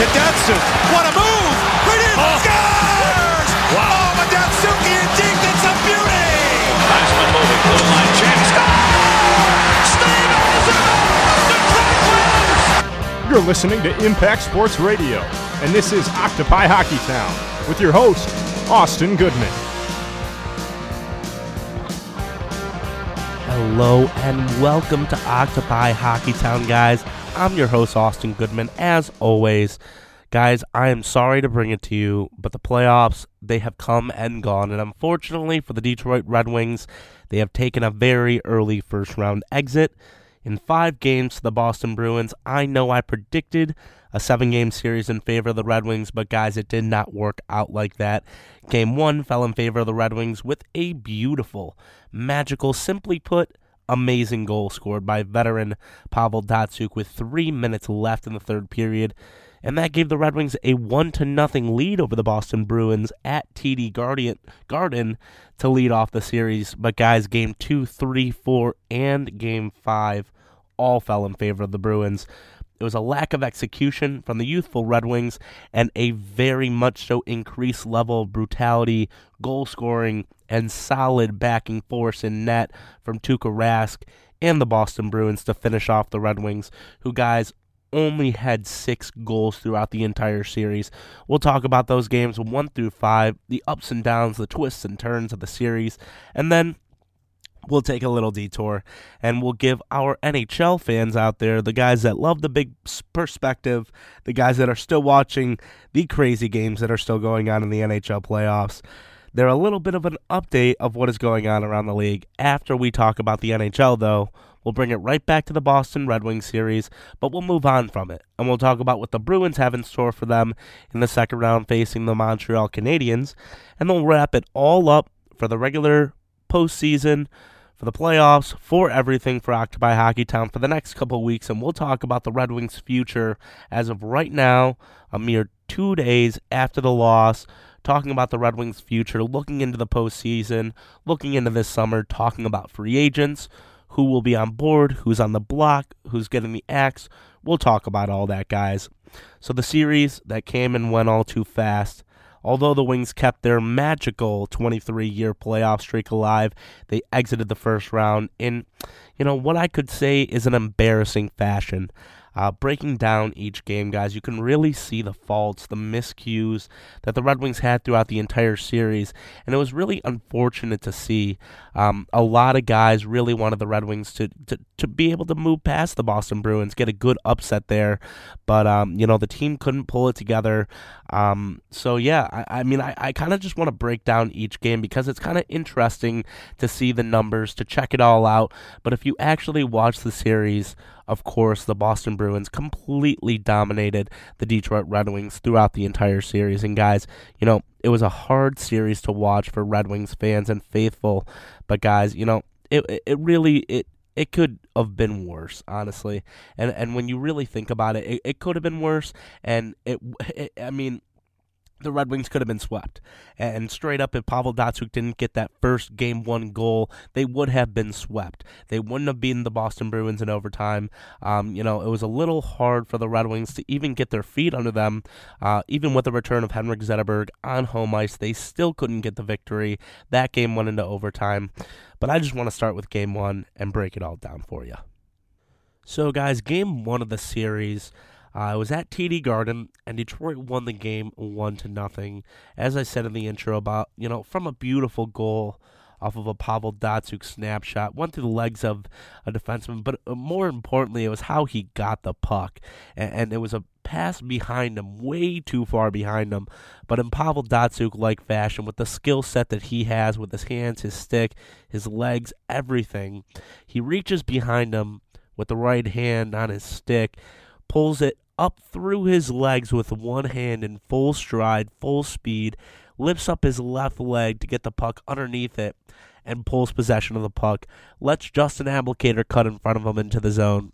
to Datsyuk. What a move! Right in! Oh. Scores! Wow. Oh, but Datsuki and Deke, that's a beauty! Heisman moving, blue line chance, check. You're listening to Impact Sports Radio, and this is Octopi Hockey Town with your host, Austin Goodman. Hello and welcome to Octopi Hockeytown, guys. I'm your host, Austin Goodman. As always, guys, I am sorry to bring it to you, but the playoffs, they have come and gone. And unfortunately for the Detroit Red Wings, they have taken a very early first round exit in five games to the Boston Bruins. I know I predicted a seven game series in favor of the Red Wings, but guys, it did not work out like that. Game one fell in favor of the Red Wings with a beautiful, magical, simply put, amazing goal scored by veteran Pavel Datsyuk with three minutes left in the third period. And that gave the Red Wings a one to nothing lead over the Boston Bruins at TD Guardian Garden to lead off the series. But guys, game two, three, four, and game five all fell in favor of the Bruins. It was a lack of execution from the youthful Red Wings and a very much so increased level of brutality, goal scoring, and solid backing force in net from Tuukka Rask and the Boston Bruins to finish off the Red Wings, who, guys, only had six goals throughout the entire series. We'll talk about those games one through five, the ups and downs, the twists and turns of the series, and then we'll take a little detour and we'll give our NHL fans out there, the guys that love the big perspective, the guys that are still watching the crazy games that are still going on in the NHL playoffs. They're a little bit of an update of what is going on around the league. After we talk about the NHL, though, we'll bring it right back to the Boston Red Wings series, but we'll move on from it. And we'll talk about what the Bruins have in store for them in the second round facing the Montreal Canadiens. And we'll wrap it all up for the regular postseason for the playoffs, for everything for Octopi Hockeytown for the next couple weeks, and we'll talk about the Red Wings' future as of right now, a mere two days after the loss. Talking about the Red Wings' future, looking into the postseason, looking into this summer, talking about free agents, who will be on board, who's on the block, who's getting the axe. We'll talk about all that, guys. So, the series that came and went all too fast Although the Wings kept their magical 23 year playoff streak alive, they exited the first round in, you know, what I could say is an embarrassing fashion. Uh, breaking down each game, guys, you can really see the faults, the miscues that the Red Wings had throughout the entire series, and it was really unfortunate to see. Um, a lot of guys really wanted the Red Wings to, to, to be able to move past the Boston Bruins, get a good upset there, but um, you know the team couldn't pull it together. Um, so yeah, I, I mean, I, I kind of just want to break down each game because it's kind of interesting to see the numbers, to check it all out. But if you actually watch the series, of course, the Boston Bruins completely dominated the Detroit Red Wings throughout the entire series. And guys, you know, it was a hard series to watch for Red Wings fans and faithful. But guys, you know, it it really it it could have been worse, honestly. And and when you really think about it, it, it could have been worse. And it, it I mean, the Red Wings could have been swept. And straight up, if Pavel Datsyuk didn't get that first game one goal, they would have been swept. They wouldn't have beaten the Boston Bruins in overtime. Um, you know, it was a little hard for the Red Wings to even get their feet under them. Uh, even with the return of Henrik Zetterberg on home ice, they still couldn't get the victory. That game went into overtime. But I just want to start with game one and break it all down for you. So, guys, game one of the series. Uh, I was at TD Garden, and Detroit won the game one to nothing. As I said in the intro, about you know from a beautiful goal off of a Pavel Datsyuk snapshot, went through the legs of a defenseman, but uh, more importantly, it was how he got the puck, and, and it was a pass behind him, way too far behind him. But in Pavel Datsyuk like fashion, with the skill set that he has with his hands, his stick, his legs, everything, he reaches behind him with the right hand on his stick pulls it up through his legs with one hand in full stride, full speed, lifts up his left leg to get the puck underneath it, and pulls possession of the puck. Lets Justin Abdelkader cut in front of him into the zone.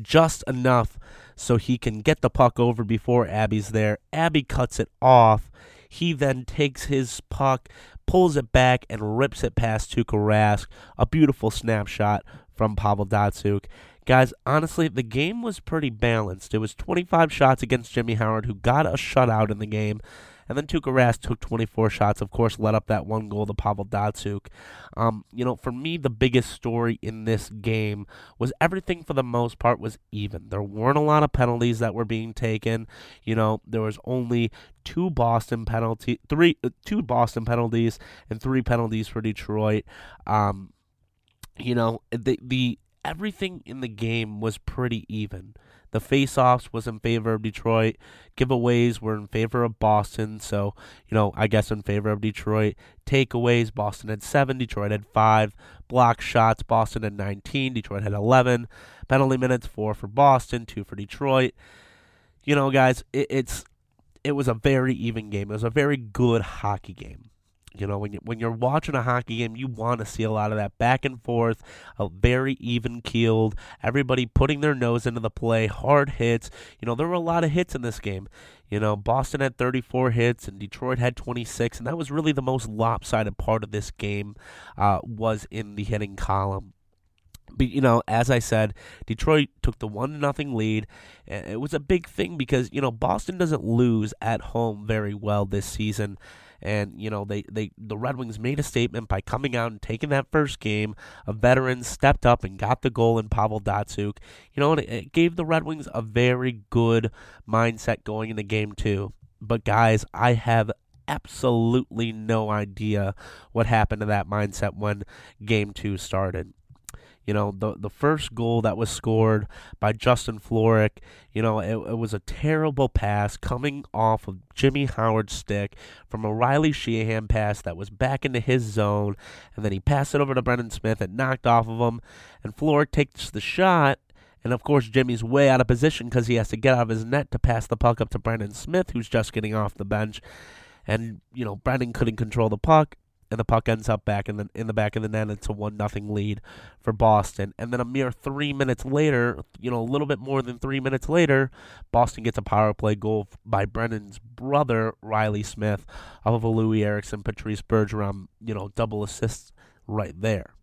Just enough so he can get the puck over before Abby's there. Abby cuts it off. He then takes his puck, pulls it back, and rips it past Tuukka Rask. A beautiful snapshot from Pavel Datsyuk. Guys, honestly, the game was pretty balanced. It was 25 shots against Jimmy Howard, who got a shutout in the game. And then Tuukka Rask took 24 shots, of course, led up that one goal to Pavel Datsyuk. Um, you know, for me, the biggest story in this game was everything for the most part was even. There weren't a lot of penalties that were being taken. You know, there was only two Boston penalty, three, uh, two Boston penalties, and three penalties for Detroit. Um, you know, the the everything in the game was pretty even. The face-offs was in favor of Detroit. Giveaways were in favor of Boston. So, you know, I guess in favor of Detroit. Takeaways, Boston had seven, Detroit had five. Block shots, Boston had 19, Detroit had 11. Penalty minutes, four for Boston, two for Detroit. You know, guys, it, it's it was a very even game. It was a very good hockey game. You know, when you when you're watching a hockey game, you want to see a lot of that back and forth, a very even keeled, everybody putting their nose into the play, hard hits. You know, there were a lot of hits in this game. You know, Boston had 34 hits and Detroit had 26, and that was really the most lopsided part of this game. Uh, was in the hitting column. But you know, as I said, Detroit took the one nothing lead. It was a big thing because you know Boston doesn't lose at home very well this season. And you know they, they the Red Wings made a statement by coming out and taking that first game. A veteran stepped up and got the goal in Pavel Datsyuk. You know, and it, it gave the Red Wings a very good mindset going into game two. But guys, I have absolutely no idea what happened to that mindset when game two started. You know, the the first goal that was scored by Justin Florek, you know, it, it was a terrible pass coming off of Jimmy Howard's stick from a Riley Sheahan pass that was back into his zone, and then he passed it over to Brendan Smith and knocked off of him, and Florek takes the shot, and of course, Jimmy's way out of position because he has to get out of his net to pass the puck up to Brendan Smith, who's just getting off the bench. And, you know, Brendan couldn't control the puck and the puck ends up back in the in the back of the net. It's a one nothing lead for Boston, and then a mere three minutes later, you know, a little bit more than three minutes later, Boston gets a power play goal by Brendan's brother Reilly Smith off of a Loui Eriksson, Patrice Bergeron, you know, double assists right there.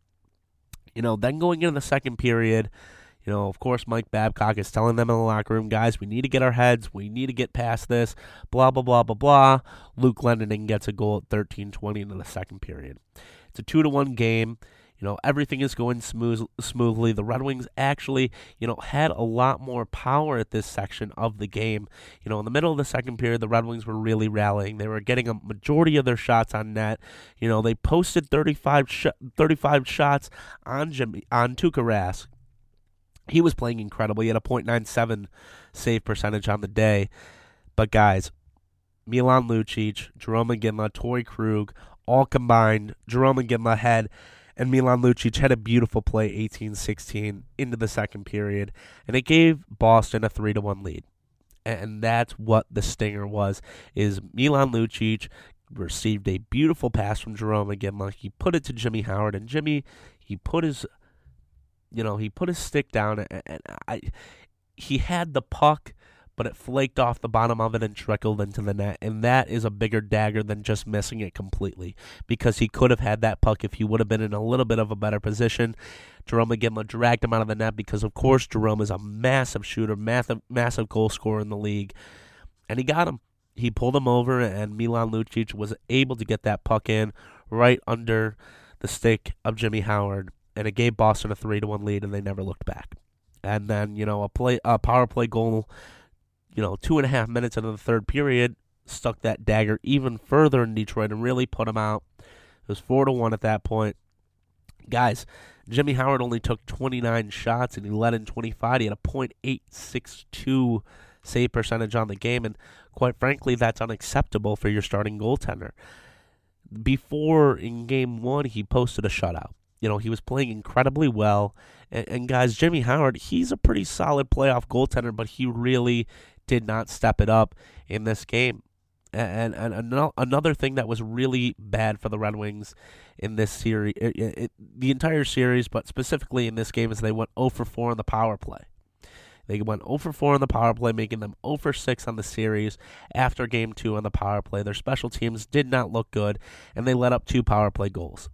You know, then going into the second period. You know, of course, Mike Babcock is telling them in the locker room, guys, we need to get our heads. We need to get past this. Blah, blah, blah, blah, blah. Luke Glendening gets a goal at 13 20 in the second period. It's a 2 to 1 game. You know, everything is going smooth, smoothly. The Red Wings actually, you know, had a lot more power at this section of the game. You know, in the middle of the second period, the Red Wings were really rallying. They were getting a majority of their shots on net. You know, they posted 35, sh- 35 shots on Jimmy on Tuukka Rask he was playing incredible. He had a .97 save percentage on the day. But guys, Milan Lucic, Jarome Iginla, Torey Krug, all combined, Jarome Iginla had and Milan Lucic had a beautiful play 18-16 into the second period and it gave Boston a 3 to 1 lead. And that's what the stinger was is Milan Lucic received a beautiful pass from Jarome Iginla. He put it to Jimmy Howard and Jimmy he put his you know, he put his stick down and, and I he had the puck, but it flaked off the bottom of it and trickled into the net. And that is a bigger dagger than just missing it completely because he could have had that puck if he would have been in a little bit of a better position. Jarome Iginla dragged him out of the net because, of course, Jarome is a massive shooter, massive, massive goal scorer in the league. And he got him. He pulled him over, and Milan Lucic was able to get that puck in right under the stick of Jimmy Howard and it gave Boston a three to one lead, and they never looked back. And then you know a play a power play goal, you know two and a half minutes into the third period stuck that dagger even further in Detroit and really put them out. It was four to one at that point. Guys, Jimmy Howard only took 29 shots and he led in 25. He had a .862 save percentage on the game, and quite frankly, that's unacceptable for your starting goaltender. Before in game one, he posted a shutout. You know, he was playing incredibly well. And, and, guys, Jimmy Howard, he's a pretty solid playoff goaltender, but he really did not step it up in this game. And, and, and another thing that was really bad for the Red Wings in this series, it, it, the entire series, but specifically in this game, is they went 0 for 4 on the power play. They went 0 for 4 on the power play, making them 0 for 6 on the series after game two on the power play. Their special teams did not look good, and they let up two power play goals.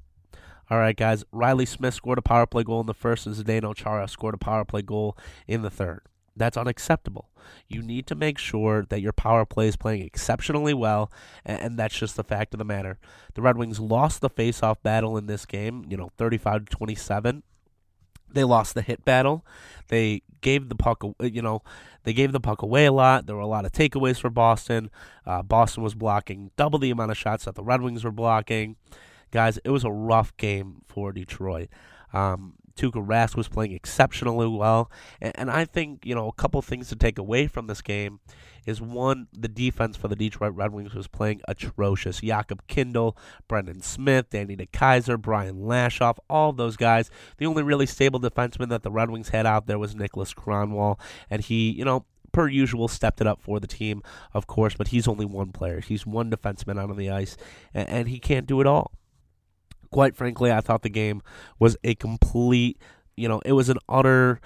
All right, guys. Reilly Smith scored a power play goal in the first, and Zdeno Chara scored a power play goal in the third. That's unacceptable. You need to make sure that your power play is playing exceptionally well, and, that's just the fact of the matter. The Red Wings lost the face-off battle in this game, you know, 35 to 27. They lost the hit battle. They gave the puck, you know, they gave the puck away a lot. There were a lot of takeaways for Boston. Uh, Boston was blocking double the amount of shots that the Red Wings were blocking. Guys, it was a rough game for Detroit. Um, Tuukka Rask was playing exceptionally well. And, and, I think, you know, a couple things to take away from this game is one, the defense for the Detroit Red Wings was playing atrocious. Jakub Kindl, Brendan Smith, Danny DeKeyser, Brian Lashoff, all those guys. The only really stable defenseman that the Red Wings had out there was Nicholas Kronwall. And he, you know, per usual, stepped it up for the team, of course, but he's only one player. He's one defenseman out on the ice, and, and he can't do it all quite frankly, I thought the game was a complete, you know, it was an utter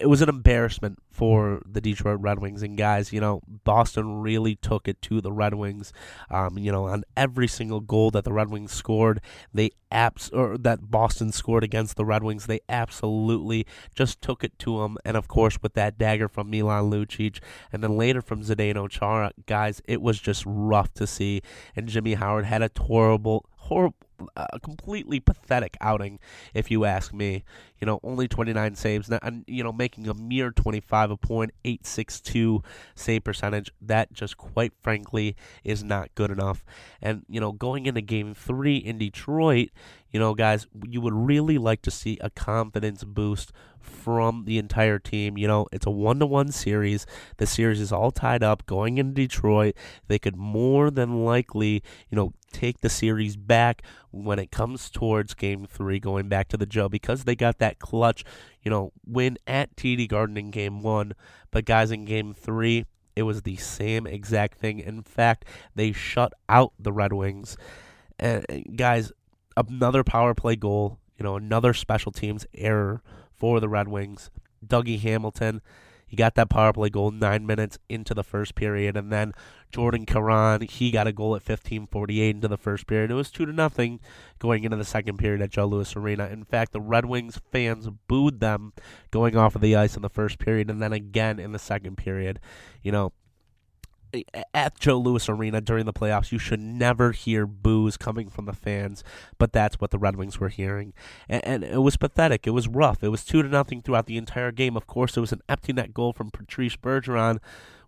it was an embarrassment for the Detroit Red Wings. And guys, you know, Boston really took it to the Red Wings. Um, you know, on every single goal that the Red Wings scored, they abs or that Boston scored against the Red Wings, they absolutely just took it to them. And of course, with that dagger from Milan Lucic, and then later from Zdeno Chara, guys, it was just rough to see. And Jimmy Howard had a horrible, horrible a completely pathetic outing, if you ask me. You know, only 29 saves, and you know, making a mere 25, a point 862 save percentage. That just quite frankly is not good enough. And you know, going into Game Three in Detroit, you know, guys, you would really like to see a confidence boost from the entire team. You know, it's a one to one series. The series is all tied up going into Detroit. They could more than likely, you know, take the series back when it comes towards game three, going back to the Joe, because they got that clutch, you know, win at TD Garden in game one. But guys, in game three, it was the same exact thing. In fact, they shut out the Red Wings. And guys, another power play goal, you know, another special teams error for the Red Wings. Dougie Hamilton, got that power play goal nine minutes into the first period, and then Jordan Caron, he got a goal at 15:48 into the first period. It was two to nothing going into the second period at Joe Louis Arena. In fact, the Red Wings fans booed them going off of the ice in the first period, and then again in the second period. You know, at Joe Louis Arena during the playoffs, you should never hear boos coming from the fans, but that's what the Red Wings were hearing, and, and, it was pathetic. It was rough. It was two to nothing throughout the entire game. Of course, it was an empty net goal from Patrice Bergeron,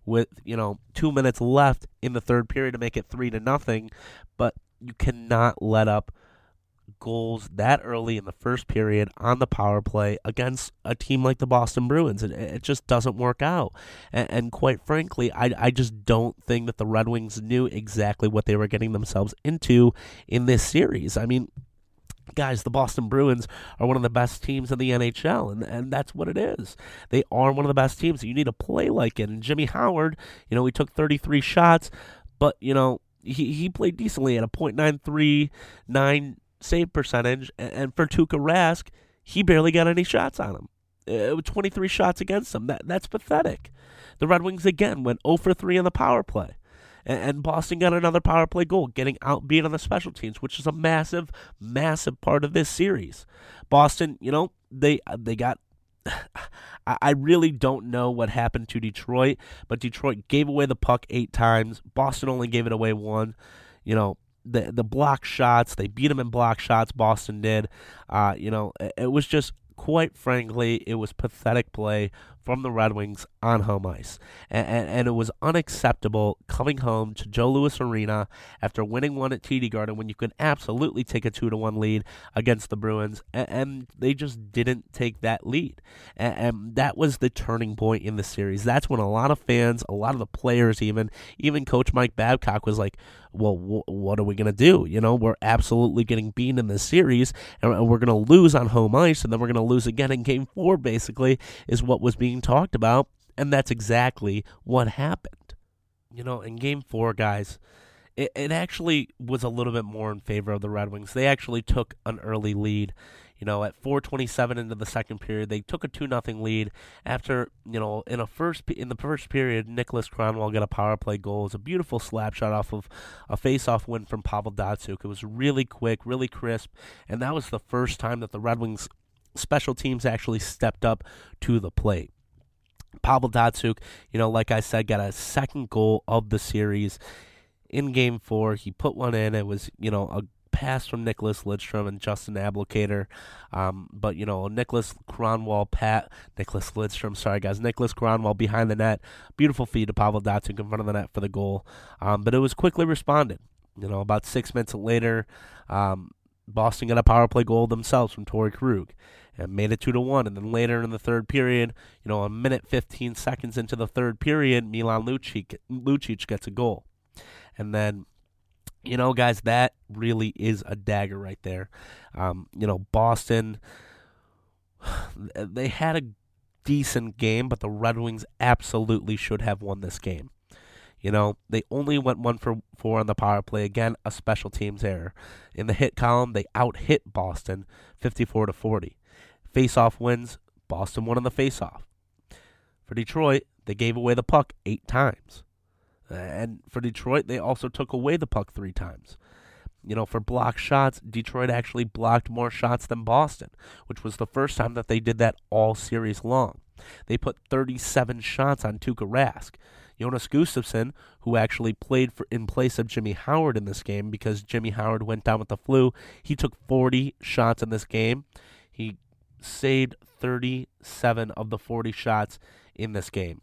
with you know two minutes left in the third period to make it three to nothing, but you cannot let up goals that early in the first period on the power play against a team like the Boston Bruins. It, it just doesn't work out. And, and, quite frankly, I, I just don't think that the Red Wings knew exactly what they were getting themselves into in this series. I mean, guys, the Boston Bruins are one of the best teams in the NHL, and, and that's what it is. They are one of the best teams. You need to play like it. And Jimmy Howard, you know, he took 33 shots, but, you know, he, he played decently at a .939 save percentage, and for Tuukka Rask, he barely got any shots on him. Uh, 23 shots against him. That that's pathetic. The Red Wings again went 0 for 3 on the power play. And, Boston got another power play goal, getting outbeat on the special teams, which is a massive, massive part of this series. Boston, you know, they they got I really don't know what happened to Detroit, but Detroit gave away the puck eight times. Boston only gave it away one. You know, the the block shots. They beat them in block shots. Boston did. Uh, you know, it, it was just quite frankly, it was pathetic play from the Red Wings on home ice. And, and, and, it was unacceptable coming home to Joe Louis Arena after winning one at TD Garden when you could absolutely take a 2 to 1 lead against the Bruins. And, and they just didn't take that lead. And, and, that was the turning point in the series. That's when a lot of fans, a lot of the players, even, even Coach Mike Babcock was like, well, what are we going to do? You know, we're absolutely getting beaten in this series, and we're going to lose on home ice, and then we're going to lose again in game four, basically, is what was being being talked about, and that's exactly what happened. You know, in game four, guys, it, it actually was a little bit more in favor of the Red Wings. They actually took an early lead. You know, at 4:27 into the second period, they took a two nothing lead after you know in a first in the first period, Nicholas Kronwall got a power play goal. It was a beautiful slap shot off of a face-off win from Pavel Datsyuk. It was really quick, really crisp, and that was the first time that the Red Wings special teams actually stepped up to the plate. Pavel Datsyuk, you know, like I said, got a second goal of the series in game four. He put one in. It was, you know, a pass from Nicholas Lidstrom and Justin Abdelkader. Um, but, you know, Nicholas Kronwall, Pat, Nicholas Lidstrom, sorry guys, Nicholas Kronwall behind the net. Beautiful feed to Pavel Datsyuk in front of the net for the goal. Um, but it was quickly responded. You know, about six minutes later, um, Boston got a power play goal themselves from Torey Krug and made it two to one. And then later in the third period, you know, a minute fifteen seconds into the third period, Milan Lucic, Lucic gets a goal. And then, you know, guys, that really is a dagger right there. Um, you know, Boston, they had a decent game, but the Red Wings absolutely should have won this game. You know, they only went one for four on the power play. Again, a special teams error. In the hit column, they out hit Boston 54 to 40. Face off wins, Boston won on the face off. For Detroit, they gave away the puck eight times. And for Detroit, they also took away the puck three times. You know, for block shots, Detroit actually blocked more shots than Boston, which was the first time that they did that all series long. They put 37 shots on Tuukka Rask. Jonas Gustavsson, who actually played for in place of Jimmy Howard in this game because Jimmy Howard went down with the flu, he took 40 shots in this game. Saved 37 of the 40 shots in this game.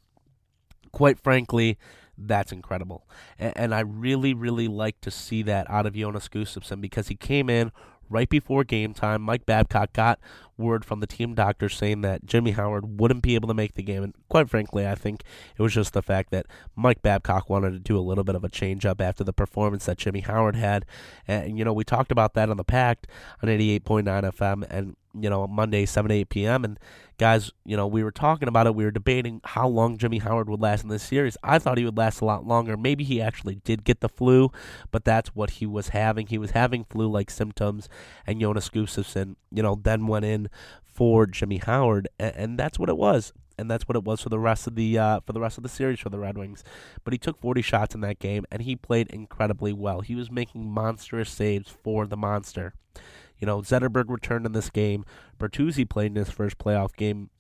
Quite frankly, that's incredible. And, and, I really, really like to see that out of Jonas Gustavsson because he came in right before game time. Mike Babcock got word from the team doctor saying that Jimmy Howard wouldn't be able to make the game. And quite frankly, I think it was just the fact that Mike Babcock wanted to do a little bit of a change up after the performance that Jimmy Howard had. And, you know, we talked about that on the Pact on 88.9 FM. And you know, Monday, 7 8 p.m. And guys, you know, we were talking about it. We were debating how long Jimmy Howard would last in this series. I thought he would last a lot longer. Maybe he actually did get the flu, but that's what he was having. He was having flu like symptoms. And Jonas Gustavsson, you know, then went in for Jimmy Howard. And, and that's what it was and that's what it was for the rest of the uh, for the rest of the series for the Red Wings. But he took 40 shots in that game, and he played incredibly well. He was making monstrous saves for the monster. You know, Zetterberg returned in this game. Bertuzzi played in his first playoff game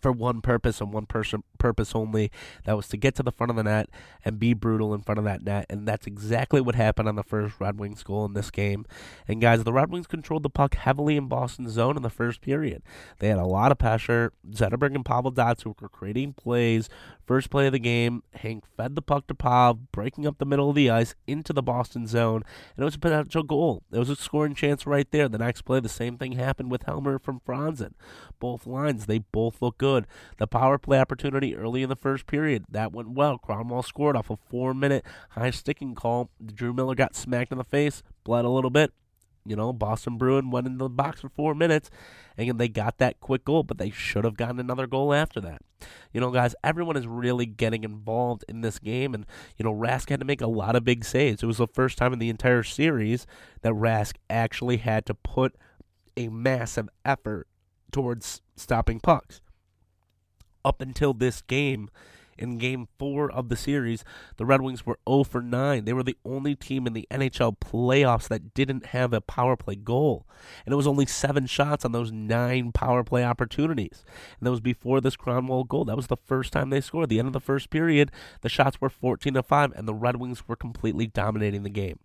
for one purpose and one person purpose only. That was to get to the front of the net and be brutal in front of that net. And that's exactly what happened on the first Red Wings goal in this game. And guys, the Red Wings controlled the puck heavily in Boston's zone in the first period. They had a lot of pressure. Zetterberg and Pavel Datsyuk were creating plays. First play of the game, Hank fed the puck to Pavel, breaking up the middle of the ice into the Boston zone, and it was a potential goal. There was a scoring chance right there. The next play, the same thing happened with Helmer from Franzen. Both lines, they both look good. The power play opportunity early in the first period. That went well. Kronwall scored off a four minute high sticking call. Drew Miller got smacked in the face, bled a little bit. You know, Boston Bruin went into the box for four minutes, and they got that quick goal, but they should have gotten another goal after that. You know, guys, everyone is really getting involved in this game, and, you know, Rask had to make a lot of big saves. It was the first time in the entire series that Rask actually had to put a massive effort towards stopping pucks up until this game. In game four of the series, the Red Wings were 0 for 9. They were the only team in the NHL playoffs that didn't have a power play goal. And it was only seven shots on those nine power play opportunities. And that was before this Kronwall goal. That was the first time they scored. At The end of the first period, the shots were 14 to 5, and the Red Wings were completely dominating the game.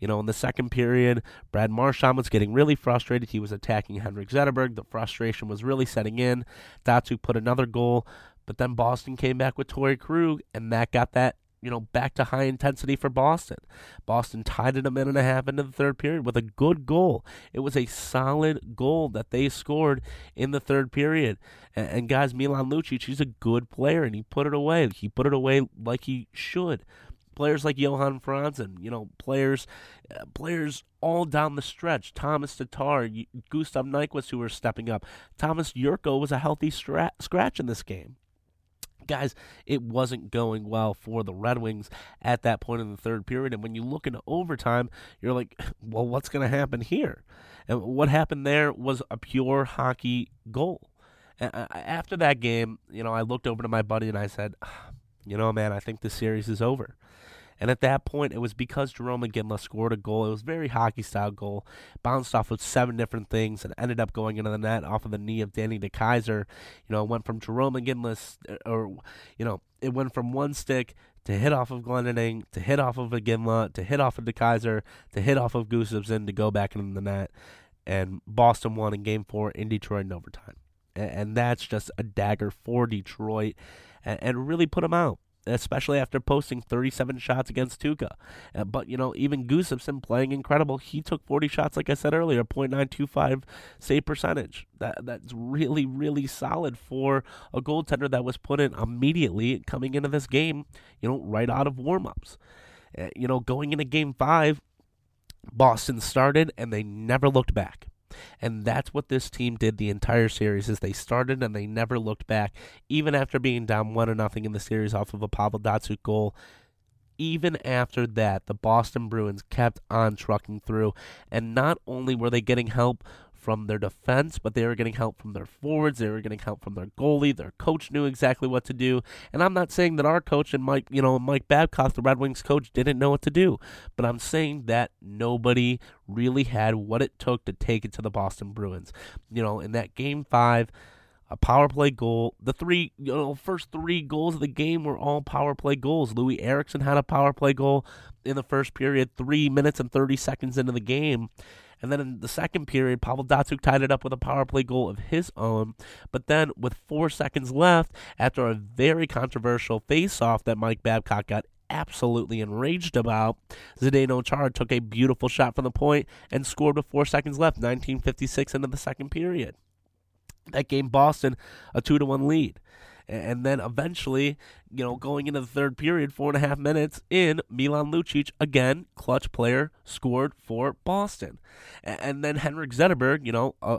You know, in the second period, Brad Marchand was getting really frustrated. He was attacking Henrik Zetterberg. The frustration was really setting in. Datsyuk put another goal, but then Boston came back with Torey Krug, and that got that you know, back to high intensity for Boston. Boston tied it a minute and a half into the third period with a good goal. It was a solid goal that they scored in the third period. And, and guys, Milan Lucic, he's a good player, and he put it away. He put it away like he should players like Johan Franzen, you know, players, uh, players all down the stretch. Tomas Tatar, Gustav Nyquist, who were stepping up. Tomas Jurco was a healthy stra- scratch in this game. guys, it wasn't going well for the Red Wings at that point in the third period. And when you look into overtime, you're like, well, what's going to happen here? And what happened there was a pure hockey goal. And After that game, you know, I looked over to my buddy and I said, you know, man, I think the series is over. And at that point, it was because Jarome Iginla scored a goal. It was very hockey style goal, bounced off of seven different things, and ended up going into the net off of the knee of Danny DeKeyser. You know, it went from Jarome Iginla, or you know, it went from one stick to hit off of Glendening, to hit off of Iginla, to hit off of DeKeyser, to hit off of Gustavsson, to go back into the net. And Boston won in Game Four in Detroit in overtime, and that's just a dagger for Detroit, and, and really put them out especially after posting 37 shots against Tuukka. Uh, but, you know, even Gustavsson playing incredible. He took 40 shots, like I said earlier, 0.925 save percentage. That That's really, really solid for a goaltender that was put in immediately coming into this game, you know, right out of warm-ups. Uh, you know, going into game five, Boston started and they never looked back. And that's what this team did the entire series is they started and they never looked back, even after being down one to nothing in the series off of a Pavel Datsyuk goal. Even after that, the Boston Bruins kept on trucking through, and not only were they getting help from their defense, but they were getting help from their forwards. They were getting help from their goalie. Their coach knew exactly what to do. And I'm not saying that our coach and Mike, you know, Mike Babcock, the Red Wings coach, didn't know what to do, but I'm saying that nobody really had what it took to take it to the Boston Bruins. You know, in that game five, a power play goal. The three, you know, first three goals of the game were all power play goals. Loui Eriksson had a power play goal in the first period, three minutes and 30 seconds into the game. And then in the second period, Pavel Datsyuk tied it up with a power play goal of his own. But then, with four seconds left, after a very controversial face-off that Mike Babcock got absolutely enraged about, Zdeno Chara took a beautiful shot from the point and scored with four seconds left, 1956 into the second period. That gave Boston a two to one lead. And then eventually, you know, going into the third period, four and a half minutes in, Milan Lucic, again, clutch player, scored for Boston. And then Henrik Zetterberg, you know, uh,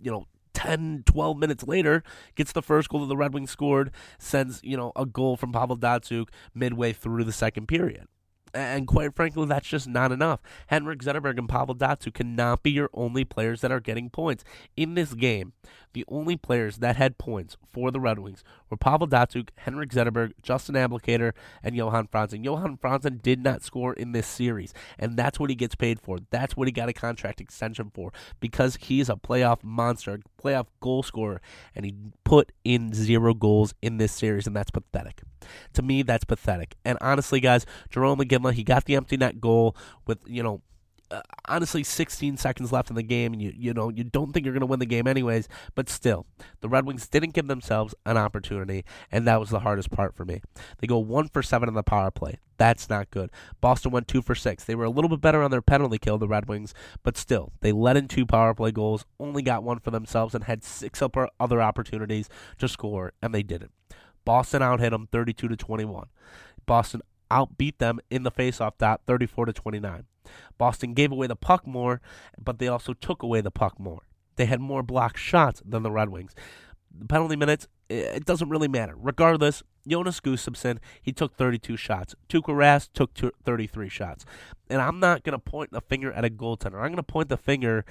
you know, 10, 12 minutes later, gets the first goal that the Red Wings scored, sends, you know, a goal from Pavel Datsyuk midway through the second period. And quite frankly, that's just not enough. Henrik Zetterberg and Pavel Datsyuk cannot be your only players that are getting points. In this game, the only players that had points for the Red Wings were Pavel Datsyuk, Henrik Zetterberg, Justin Abdelkader, and Johan Franzen. Johan Franzen did not score in this series, and that's what he gets paid for. That's what he got a contract extension for because he's a playoff monster, a playoff goal scorer, and he put in zero goals in this series, and that's pathetic. To me, that's pathetic. And honestly, guys, Jarome Iginla, he got the empty net goal with, you know, uh, honestly 16 seconds left in the game and you you know you don't think you're going to win the game anyways but still the Red Wings didn't give themselves an opportunity and that was the hardest part for me. They go 1 for 7 on the power play. That's not good. Boston went 2 for 6 they were a little bit better on their penalty kill the Red Wings but still they let in two power play goals only got one for themselves and had six other opportunities to score and they didn't. Boston outhit them 32 to 21 Boston outbeat them in the faceoff dot 34 to 29 Boston gave away the puck more, but they also took away the puck more. They had more block shots than the Red Wings. The penalty minutes, it doesn't really matter. Regardless, Jonas Gustavsson, he took 32 shots. Tuukka Rask took 33 shots. And I'm not going to point the finger at a goaltender. I'm going to point the finger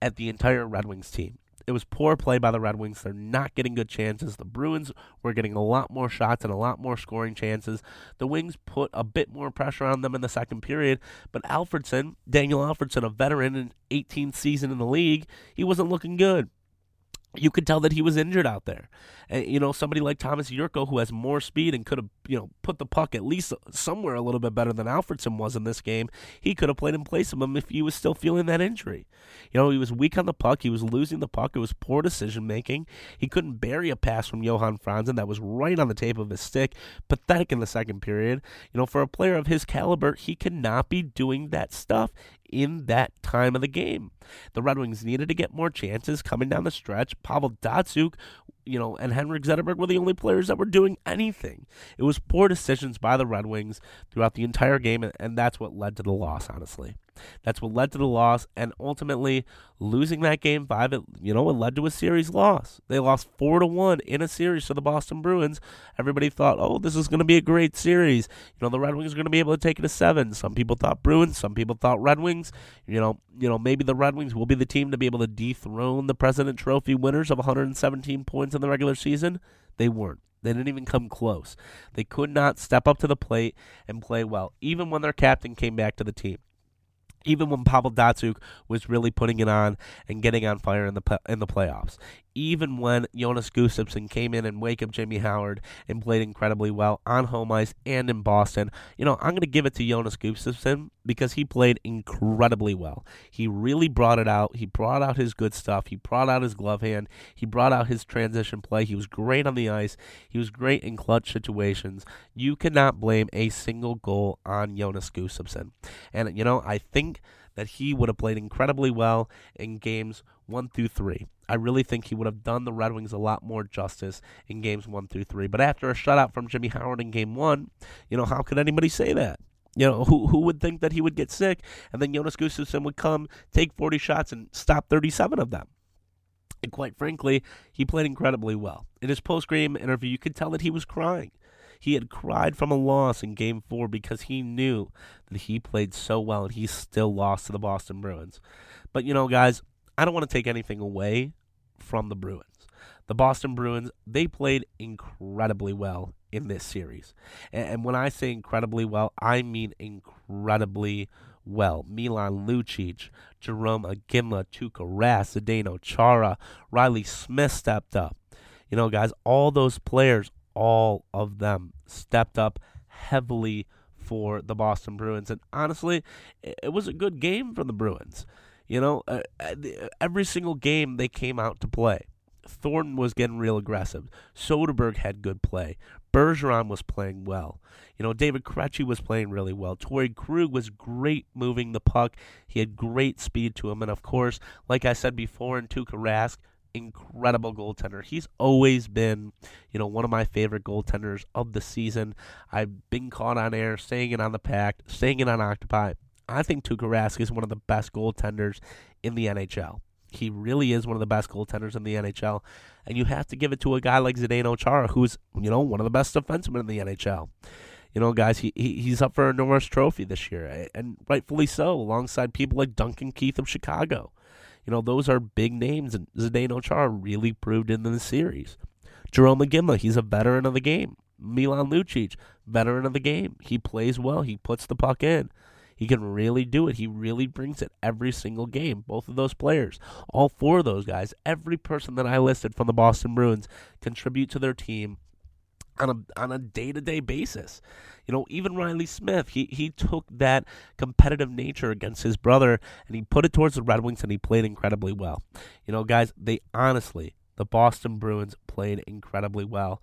at the entire Red Wings team. It was poor play by the Red Wings. They're not getting good chances. The Bruins were getting a lot more shots and a lot more scoring chances. The Wings put a bit more pressure on them in the second period, but Alfredsson, Daniel Alfredsson, a veteran in 18th season in the league, he wasn't looking good you could tell that he was injured out there. And, you know, somebody like Tomas Jurco, who has more speed and could have, you know, put the puck at least somewhere a little bit better than Alfredsson was in this game, he could have played in place of him if he was still feeling that injury. You know, he was weak on the puck. He was losing the puck. It was poor decision making. He couldn't bury a pass from Johan Franzen that was right on the tape of his stick. Pathetic in the second period. You know, for a player of his caliber, he cannot be doing that stuff in that time of the game. The Red Wings needed to get more chances coming down the stretch. Pavel Datsyuk, you know, and Henrik Zetterberg were the only players that were doing anything. It was poor decisions by the Red Wings throughout the entire game, and that's what led to the loss, honestly. That's what led to the loss, and ultimately losing that game five. It, you know, it led to a series loss. They lost four to one in a series to the Boston Bruins. Everybody thought, oh, this is going to be a great series. You know, the Red Wings are going to be able to take it to seven. Some people thought Bruins, some people thought Red Wings. You know, you know, maybe the Red Wings will be the team to be able to dethrone the President Trophy winners of 117 points in the regular season. They weren't. They didn't even come close. They could not step up to the plate and play well, even when their captain came back to the team even when Pavel Datsyuk was really putting it on and getting on fire in the in the playoffs. Even when Jonas Gustavsson came in and wake up Jimmy Howard and played incredibly well on home ice and in Boston, you know, I'm going to give it to Jonas Gustavsson because he played incredibly well. He really brought it out. He brought out his good stuff. He brought out his glove hand. He brought out his transition play. He was great on the ice. He was great in clutch situations. You cannot blame a single goal on Jonas Gustavsson. And, you know, I think that he would have played incredibly well in games one through three. I really think he would have done the Red Wings a lot more justice in games one through three. But after a shutout from Jimmy Howard in game one, you know, how could anybody say that? You know, who who would think that he would get sick and then Jonas Gustavsson would come, take 40 shots, and stop 37 of them? And quite frankly, he played incredibly well. In his post game interview, you could tell that he was crying. He had cried from a loss in game four because he knew that he played so well and he still lost to the Boston Bruins. But, you know, guys, I don't want to take anything away from the Bruins. The Boston Bruins, they played incredibly well in this series. And, when I say incredibly well, I mean incredibly well. Milan Lucic, Jarome Iginla, Tuukka Rask, Zdeno Chara, Reilly Smith stepped up. You know, guys, all those players all of them stepped up heavily for the Boston Bruins. And honestly, it was a good game for the Bruins. You know, uh, uh every single game they came out to play. Thornton was getting real aggressive. Soderberg had good play. Bergeron was playing well. You know, David Krejci was playing really well. Torey Krug was great moving the puck. He had great speed to him. And of course, like I said before, in Tuukka Rask, incredible goaltender. He's always been, you know, one of my favorite goaltenders of the season. I've been caught on air saying it on the pack, saying it on Octopi. I think Tuukka Rask is one of the best goaltenders in the NHL. He really is one of the best goaltenders in the NHL, and you have to give it to a guy like Zdeno Chara, who's you know one of the best defensemen in the NHL. You know, guys, he, he he's up for a Norris Trophy this year, and rightfully so, alongside people like Duncan Keith of Chicago. You know, those are big names, and Zdeno Chara really proved in the series. Jarome Iginla, he's a veteran of the game. Milan Lucic, veteran of the game. He plays well. He puts the puck in. He can really do it. He really brings it every single game. Both of those players, all four of those guys, every person that I listed from the Boston Bruins contribute to their team on a on a day to day basis. You know, even Reilly Smith, he he took that competitive nature against his brother and he put it towards the Red Wings and he played incredibly well. You know, guys, they honestly the Boston Bruins played incredibly well.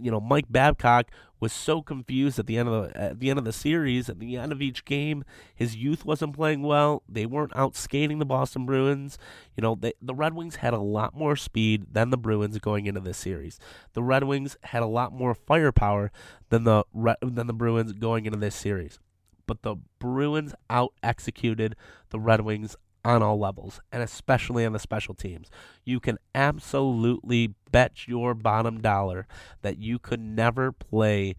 You know, Mike Babcock was so confused at the end of the at the end of the series, at the end of each game. His youth wasn't playing well. They weren't out skating the Boston Bruins. You know, they, the Red Wings had a lot more speed than the Bruins going into this series. The Red Wings had a lot more firepower than the than the Bruins going into this series. But the Bruins out executed the Red Wings on all levels, and especially on the special teams. You can absolutely bet your bottom dollar that you could never play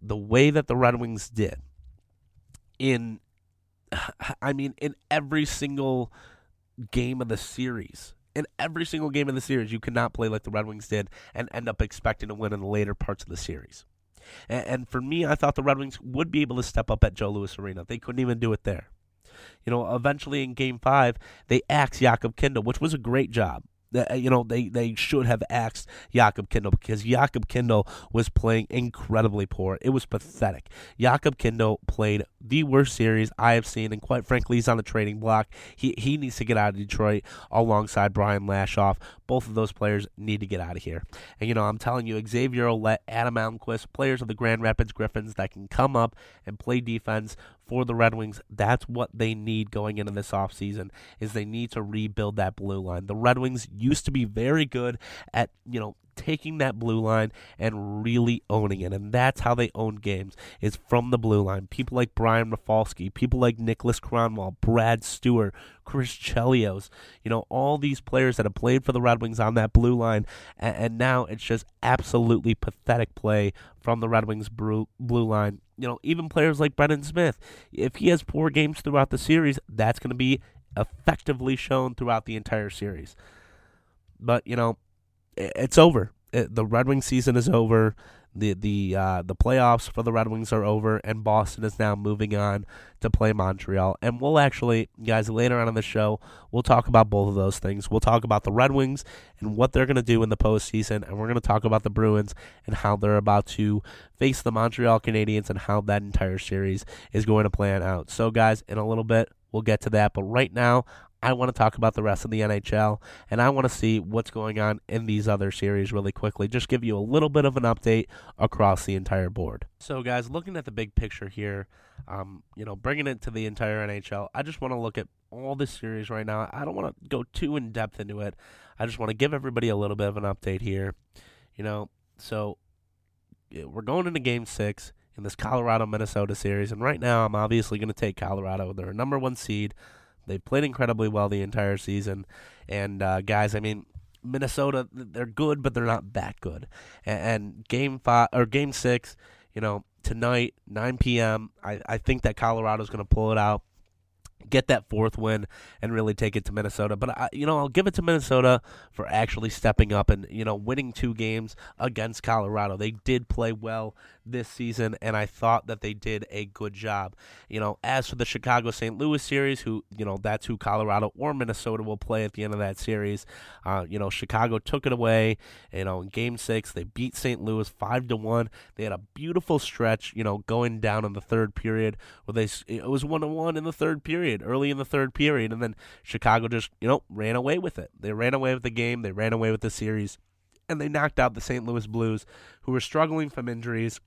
the way that the Red Wings did in I mean in every single game of the series. In every single game of the series, you cannot play like the Red Wings did and end up expecting to win in the later parts of the series. And, and for me, I thought the Red Wings would be able to step up at Joe Louis Arena. They couldn't even do it there. You know, eventually in Game Five, they axed Jakub Kindl, which was a great job. You know, they, they should have axed Jakub Kindl because Jakub Kindl was playing incredibly poor. It was pathetic. Jakub Kindl played the worst series I have seen, and quite frankly, he's on the trading block. He he needs to get out of Detroit alongside Brian Lashoff. Both of those players need to get out of here. And you know, I'm telling you, Xavier Ouellet, Adam Almqvist, players of the Grand Rapids Griffins that can come up and play defense for the Red Wings. That's what they need going into this offseason is they need to rebuild that blue line. The Red Wings used to be very good at, you know, taking that blue line and really owning it. And that's how they own games, is from the blue line. People like Brian Rafalski, people like Nicholas Kronwall, Brad Stuart, Chris Chelios, you know, all these players that have played for the Red Wings on that blue line. And, and now it's just absolutely pathetic play from the Red Wings blue, blue line. You know, even players like Brendan Smith, if he has poor games throughout the series, that's going to be effectively shown throughout the entire series. But, you know, it's over. It, the Red Wings season is over. The the uh, the playoffs for the Red Wings are over, and Boston is now moving on to play Montreal. And we'll actually, guys, later on in the show, we'll talk about both of those things. We'll talk about the Red Wings and what they're going to do in the postseason, and we're going to talk about the Bruins and how they're about to face the Montreal Canadiens and how that entire series is going to plan out. So, guys, in a little bit, we'll get to that. But right now, I want to talk about the rest of the NHL, and I want to see what's going on in these other series really quickly. Just give you a little bit of an update across the entire board. So, guys, looking at the big picture here, um, you know, bringing it to the entire NHL, I just want to look at all the series right now. I don't want to go too in depth into it. I just want to give everybody a little bit of an update here. You know, so we're going into Game Six in this Colorado Minnesota series, and right now I'm obviously going to take Colorado. They're a number one seed. They've played incredibly well the entire season. And uh, guys, I mean, Minnesota, they're good, but they're not that good. And, and game five or game six, you know, tonight, 9 p.m. I, I think that Colorado's going to pull it out get that fourth win and really take it to Minnesota. But I, you know, I'll give it to Minnesota for actually stepping up and you know winning two games against Colorado. They did play well this season, and I thought that they did a good job. You know, as for the Chicago St. Louis series, who you know that's who Colorado or Minnesota will play at the end of that series. Uh, you know, Chicago took it away. You know, in Game Six, they beat St. Louis five to one. They had a beautiful stretch. You know, going down in the third period where they it was one to one in the third period, early in the third period, and then Chicago just you know ran away with it. They ran away with the game. They ran away with the series and they knocked out the St. Louis Blues, who were struggling from injuries.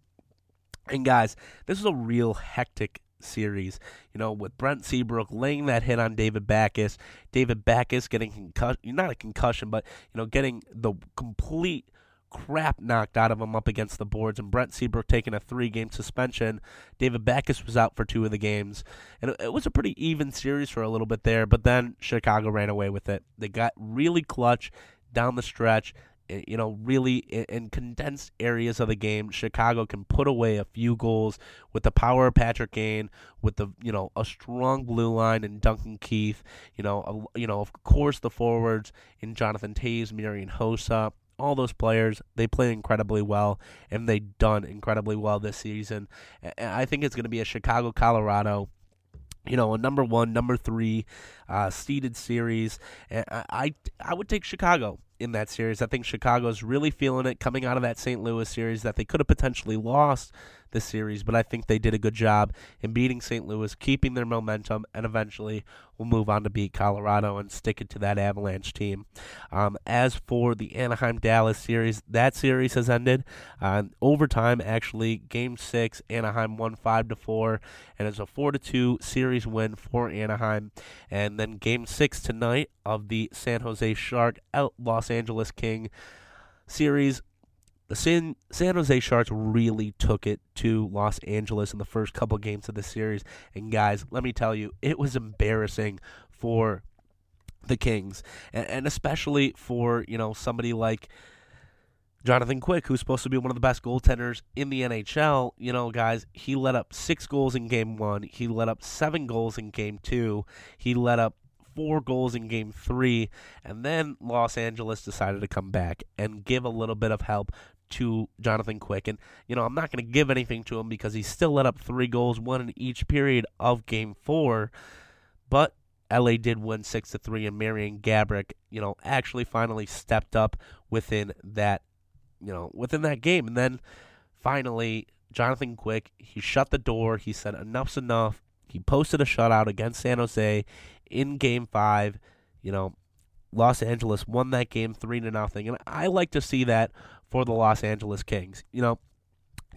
And guys, this was a real hectic series. You know, with Brent Seabrook laying that hit on David Backes, David Backes getting concussion, not a concussion, but you know, getting the complete crap knocked out of him up against the boards, and Brent Seabrook taking a three-game suspension. David Backes was out for two of the games, and it, it was a pretty even series for a little bit there. But then Chicago ran away with it. They got really clutch down the stretch you know, really in, condensed areas of the game, Chicago can put away a few goals with the power of Patrick Kane, with the you know a strong blue line and Duncan Keith, you know, a, you know of course the forwards in Jonathan Toews, Marian Hossa, all those players they play incredibly well and they've done incredibly well this season. And I think it's going to be a Chicago Colorado you know, a number one, number three uh, seeded series. And I, I, I would take Chicago in that series. I think Chicago's really feeling it coming out of that St. Louis series that they could have potentially lost this series, but I think they did a good job in beating St. Louis, keeping their momentum, and eventually will move on to beat Colorado and stick it to that Avalanche team. Um, as for the Anaheim Dallas series, that series has ended. Uh, overtime, actually, Game Six, Anaheim won five to four, and it's a four to two series win for Anaheim. And then Game Six tonight of the San Jose Shark Los Los Angeles King series. The San, San Jose Sharks really took it to Los Angeles in the first couple games of the series. And guys, let me tell you, it was embarrassing for the Kings, and, and especially for you know somebody like Jonathan Quick, who's supposed to be one of the best goaltenders in the NHL, you know, guys, he let up six goals in game one. He let up seven goals in game two. He let up four goals in game three, and then Los Angeles decided to come back and give a little bit of help to Jonathan Quick. And, you know, I'm not going to give anything to him because he still let up three goals, one in each period of game four. But LA did win six to three, and Marian Gaborik, you know, actually finally stepped up within that, you know, within that game. And then finally, Jonathan Quick, he shut the door. He said, enough's enough. He posted a shutout against San Jose in game five. You know, Los Angeles won that game three to nothing. And I like to see that for the Los Angeles Kings. You know,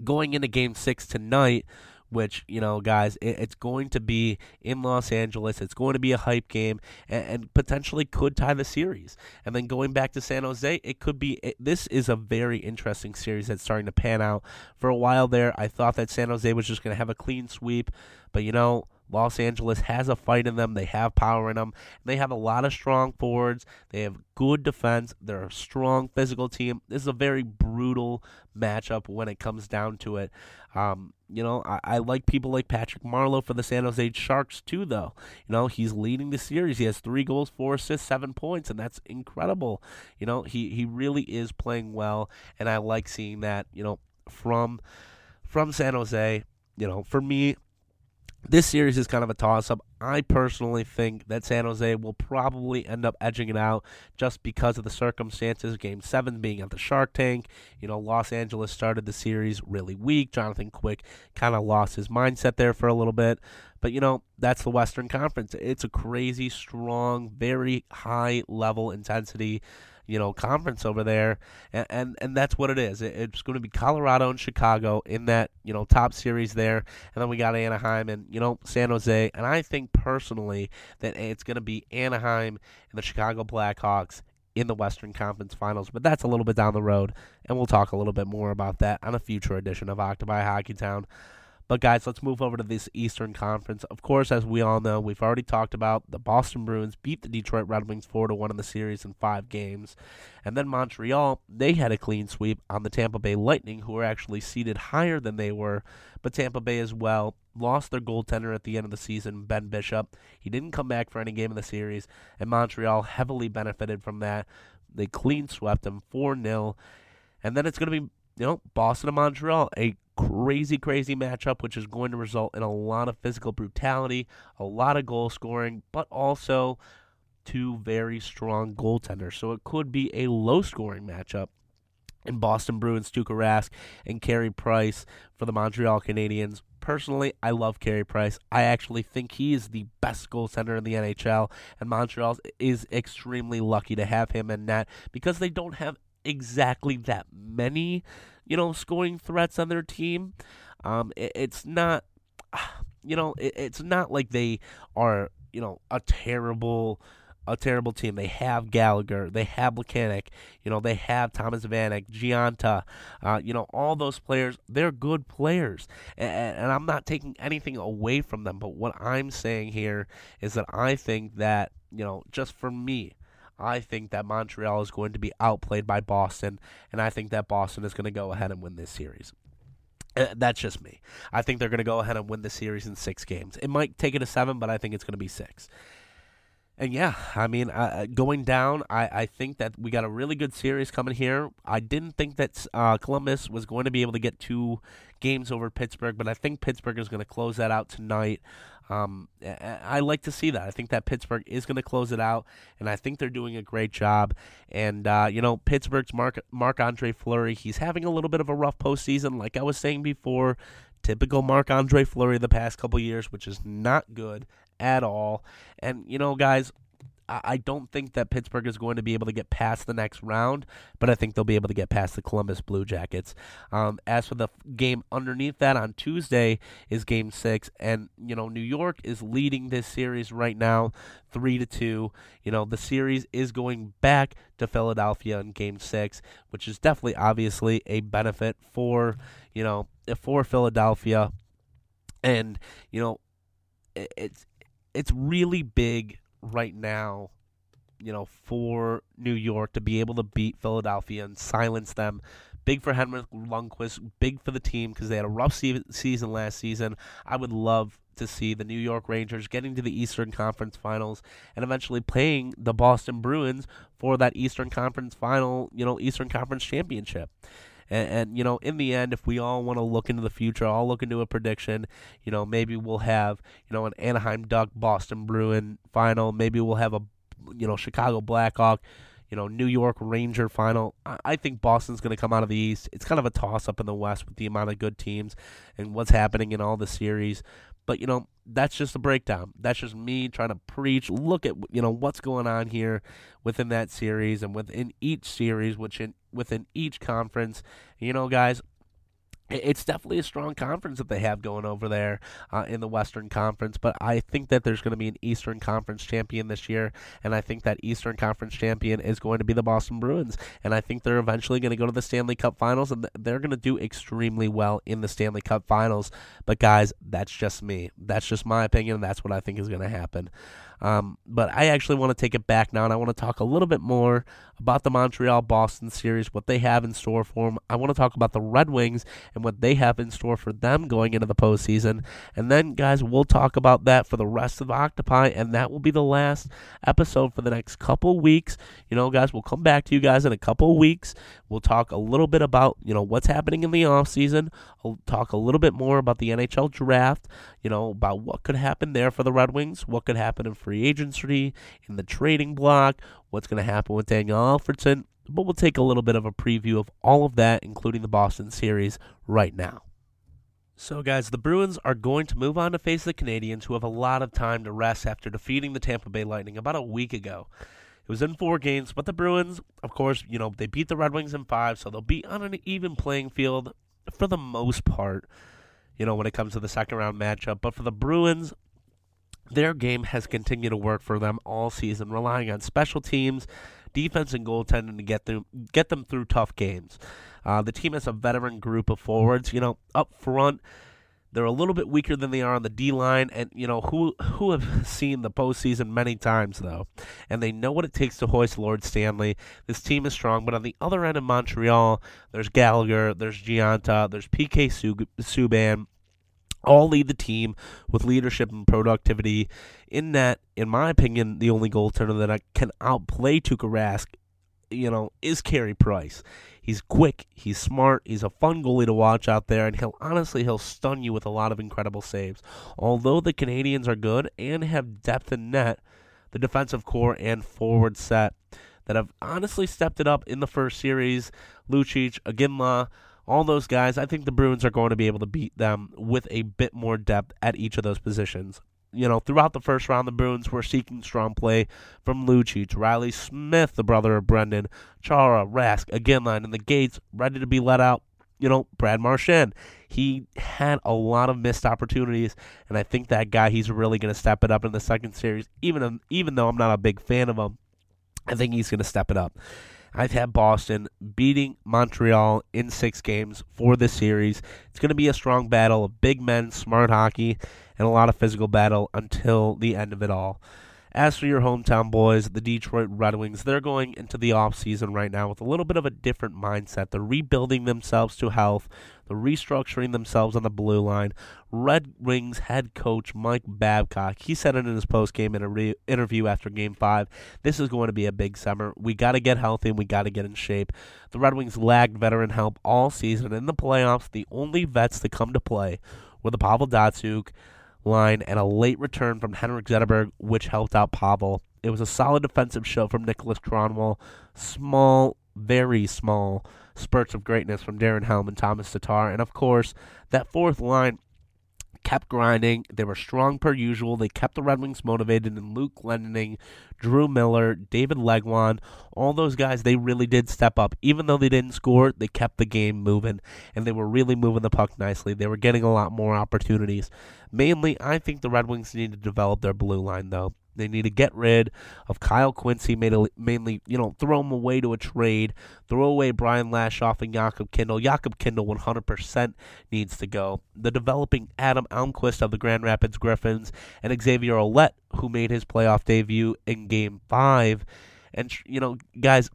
going into game six tonight which, you know, guys, it, it's going to be in Los Angeles. It's going to be a hype game and, and, potentially could tie the series. And then going back to San Jose, it could be. It, this is a very interesting series that's starting to pan out. For a while there, I thought that San Jose was just going to have a clean sweep, but, you know, Los Angeles has a fight in them. They have power in them. They have a lot of strong forwards. They have good defense. They're a strong physical team. This is a very brutal matchup when it comes down to it. Um, you know, I, I, like people like Patrick Marleau for the San Jose Sharks too, though. You know, he's leading the series. He has three goals, four assists, seven points, and that's incredible. You know, he, he really is playing well, and I like seeing that, you know, from from San Jose. You know, for me, this series is kind of a toss up. I personally think that San Jose will probably end up edging it out just because of the circumstances. Game 7 being at the Shark Tank. You know, Los Angeles started the series really weak. Jonathan Quick kind of lost his mindset there for a little bit. But, you know, that's the Western Conference. It's a crazy, strong, very high level intensity you know conference over there, and and, and that's what it is. It, it's going to be Colorado and Chicago in that you know top series there, and then we got Anaheim and you know San Jose, and I think personally that it's going to be Anaheim and the Chicago Blackhawks in the Western Conference Finals, but that's a little bit down the road, and we'll talk a little bit more about that on a future edition of Octopi Hockeytown. But guys, let's move over to this Eastern Conference. Of course, as we all know, we've already talked about the Boston Bruins beat the Detroit Red Wings 4 to 1 in the series in 5 games. And then Montreal, they had a clean sweep on the Tampa Bay Lightning who were actually seated higher than they were, but Tampa Bay as well lost their goaltender at the end of the season, Ben Bishop. He didn't come back for any game in the series, and Montreal heavily benefited from that. They clean swept them 4-0. And then it's going to be you know, Boston and Montreal, a crazy, crazy matchup, which is going to result in a lot of physical brutality, a lot of goal scoring, but also two very strong goaltenders. So it could be a low scoring matchup. And Boston Bruins, Tuukka Rask and Carey Price for the Montreal Canadiens. Personally, I love Carey Price. I actually think he is the best goaltender in the NHL, and Montreal is extremely lucky to have him in net because they don't have exactly that many, you know, scoring threats on their team. Um, it, it's not, you know, it, it's not like they are, you know, a terrible, a terrible team. They have Gallagher, they have Plekanec, you know, they have Thomas Vanek, Gionta, uh, you know, all those players. They're good players, and, and I'm not taking anything away from them. But what I'm saying here is that I think that, you know, just for me, I think that Montreal is going to be outplayed by Boston, and I think that Boston is going to go ahead and win this series. Uh, that's just me. I think they're going to go ahead and win the series in six games. It might take it to seven, but I think it's going to be six. And yeah, I mean, uh, uh, going down, I, I think that we got a really good series coming here. I didn't think that uh, Columbus was going to be able to get two games over Pittsburgh, but I think Pittsburgh is going to close that out tonight. Um, I like to see that. I think that Pittsburgh is going to close it out, and I think they're doing a great job. And uh, you know, Pittsburgh's Mark Marc Andre Fleury, he's having a little bit of a rough postseason, like I was saying before. Typical Marc Andre Fleury the past couple years, which is not good at all. And you know, guys, I don't think that Pittsburgh is going to be able to get past the next round, but I think they'll be able to get past the Columbus Blue Jackets. Um, as for the game underneath that on Tuesday is Game Six, and you know New York is leading this series right now, three to two. You know the series is going back to Philadelphia in Game Six, which is definitely obviously a benefit for you know for Philadelphia, and you know it's it's really big right now, you know, for New York to be able to beat Philadelphia and silence them. Big for Henrik Lundqvist, big for the team because they had a rough se- season last season. I would love to see the New York Rangers getting to the Eastern Conference Finals and eventually playing the Boston Bruins for that Eastern Conference Final, you know, Eastern Conference Championship. And, and, you know, in the end, if we all want to look into the future, I'll look into a prediction. You know, maybe we'll have you know an Anaheim Duck Boston Bruin final. Maybe we'll have a you know Chicago Blackhawk. You know, New York Ranger final. I, I think Boston's going to come out of the East. It's kind of a toss up in the West with the amount of good teams and what's happening in all the series. But you know, that's just a breakdown. That's just me trying to preach. Look at you know what's going on here within that series and within each series, which in within each conference. You know, guys, it's definitely a strong conference that they have going over there uh, in the Western Conference. But I think that there's going to be an Eastern Conference champion this year, and I think that Eastern Conference champion is going to be the Boston Bruins. And I think they're eventually going to go to the Stanley Cup Finals, and they're going to do extremely well in the Stanley Cup Finals. But guys, that's just me. That's just my opinion, and that's what I think is going to happen. Um, but I actually want to take it back now, and I want to talk a little bit more about the Montreal Boston series, what they have in store for them. I want to talk about the Red Wings and what they have in store for them going into the postseason. And then, guys, we'll talk about that for the rest of Octopi, and that will be the last episode for the next couple weeks. You know, guys, we'll come back to you guys in a couple weeks. We'll talk a little bit about, you know, what's happening in the off season. I'll talk a little bit more about the NHL draft, you know, about what could happen there for the Red Wings, what could happen in free agency, in the trading block, what's going to happen with Daniel Alfredsson. But we'll take a little bit of a preview of all of that, including the Boston series, right now. So, guys, the Bruins are going to move on to face the Canadiens, who have a lot of time to rest after defeating the Tampa Bay Lightning about a week ago. It was in four games, but the Bruins, of course, you know, they beat the Red Wings in five, so they'll be on an even playing field for the most part, you know, when it comes to the second round matchup. But for the Bruins, their game has continued to work for them all season, relying on special teams, defense, and goaltending to get them get them through tough games. Uh, the team has a veteran group of forwards. You know, up front, they're a little bit weaker than they are on the D line, and you know who who have seen the postseason many times though, and they know what it takes to hoist Lord Stanley. This team is strong, but on the other end of Montreal, there's Gallagher, there's Gionta, there's PK Subban, all lead the team with leadership and productivity. In that, in my opinion, the only goaltender that I can outplay Tuukka Rask, you know, is Carey Price. He's quick, he's smart, he's a fun goalie to watch out there, and he'll honestly he'll stun you with a lot of incredible saves. Although the Canadiens are good and have depth in net, the defensive core and forward set that have honestly stepped it up in the first series, Lucic, Iginla, all those guys, I think the Bruins are going to be able to beat them with a bit more depth at each of those positions. You know, throughout the first round, the Bruins were seeking strong play from Lucic, Reilly Smith, the brother of Brendan, Chara, Rask, Iginla, and the Gates, ready to be let out. You know, Brad Marchand. He had a lot of missed opportunities, and I think that guy, he's really going to step it up in the second series. Even even though I'm not a big fan of him, I think he's going to step it up. I've had Boston beating Montreal in six games for this series. It's going to be a strong battle of big men, smart hockey, and a lot of physical battle until the end of it all. As for your hometown boys, the Detroit Red Wings, they're going into the offseason right now with a little bit of a different mindset. They're rebuilding themselves to health, they're restructuring themselves on the blue line. Red Wings head coach Mike Babcock, he said it in his post-game inter- interview after Game 5, this is going to be a big summer. We got to get healthy and we got to get in shape. The Red Wings lagged veteran help all season. In the playoffs, the only vets to come to play were the Pavel Datsyuk, line and a late return from Henrik Zetterberg, which helped out Pavel. It was a solid defensive show from Niklas Kronwall. Small, very small spurts of greatness from Darren Helm and Tomas Tatar. And of course, that fourth line kept grinding. They were strong per usual. They kept the Red Wings motivated. And Luke Glendening, Drew Miller, David Legwand, all those guys, they really did step up. Even though they didn't score, they kept the game moving. And they were really moving the puck nicely. They were getting a lot more opportunities. Mainly, I think the Red Wings need to develop their blue line, though. They need to get rid of Kyle Quincey, mainly, you know, throw him away to a trade, throw away Brian Lashoff and Jakub Kindl. Jakub Kindl 100% needs to go. The developing Adam Almqvist of the Grand Rapids Griffins and Xavier Ouellet, who made his playoff debut in Game 5. And, you know, guys,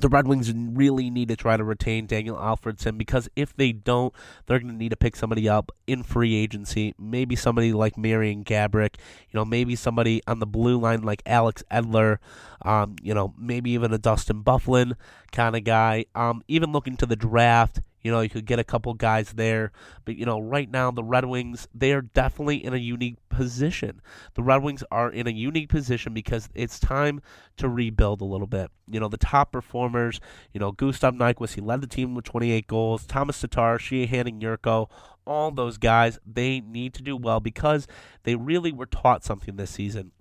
the Red Wings really need to try to retain Daniel Alfredsson because if they don't, they're going to need to pick somebody up in free agency. Maybe somebody like Marian Gaborik, you know, maybe somebody on the blue line like Alex Edler, um, you know, maybe even a Dustin Byfuglien kind of guy. Um, even looking to the draft, you know, you could get a couple guys there. But, you know, right now, the Red Wings, they are definitely in a unique position. The Red Wings are in a unique position because it's time to rebuild a little bit. You know, the top performers, you know, Gustav Nyquist, he led the team with 28 goals. Tomas Tatar, Sheahan, and Jurco, all those guys, they need to do well because they really were taught something this season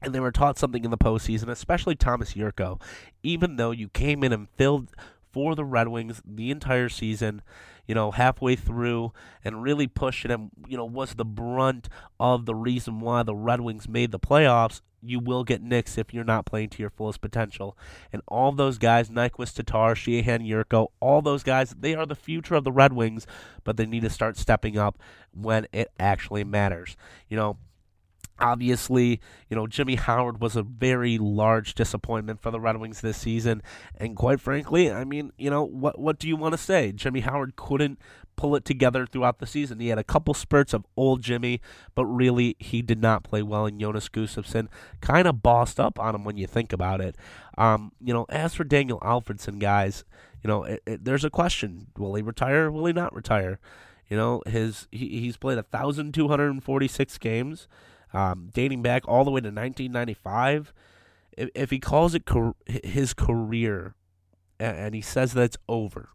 and they were taught something in the postseason, especially Tomas Jurco. Even though you came in and filled for the Red Wings the entire season, you know, halfway through and really it and, you know, was the brunt of the reason why the Red Wings made the playoffs, you will get nicks if you're not playing to your fullest potential. And all those guys, Nyquist, Tatar, Sheahan, Jurco, all those guys, they are the future of the Red Wings, but they need to start stepping up when it actually matters. You know, Obviously, you know, Jimmy Howard was a very large disappointment for the Red Wings this season. And quite frankly, I mean, you know, what what do you want to say? Jimmy Howard couldn't pull it together throughout the season. He had a couple spurts of old Jimmy, but really he did not play well and Jonas Gustavsson kind of bossed up on him when you think about it. Um, you know, as for Daniel Alfredsson, guys, you know, it, it, there's a question. Will he retire? Will he not retire? You know, his he, he's played 1,246 games um, dating back all the way to 1995. If, if he calls it car- his career and, and he says that it's over,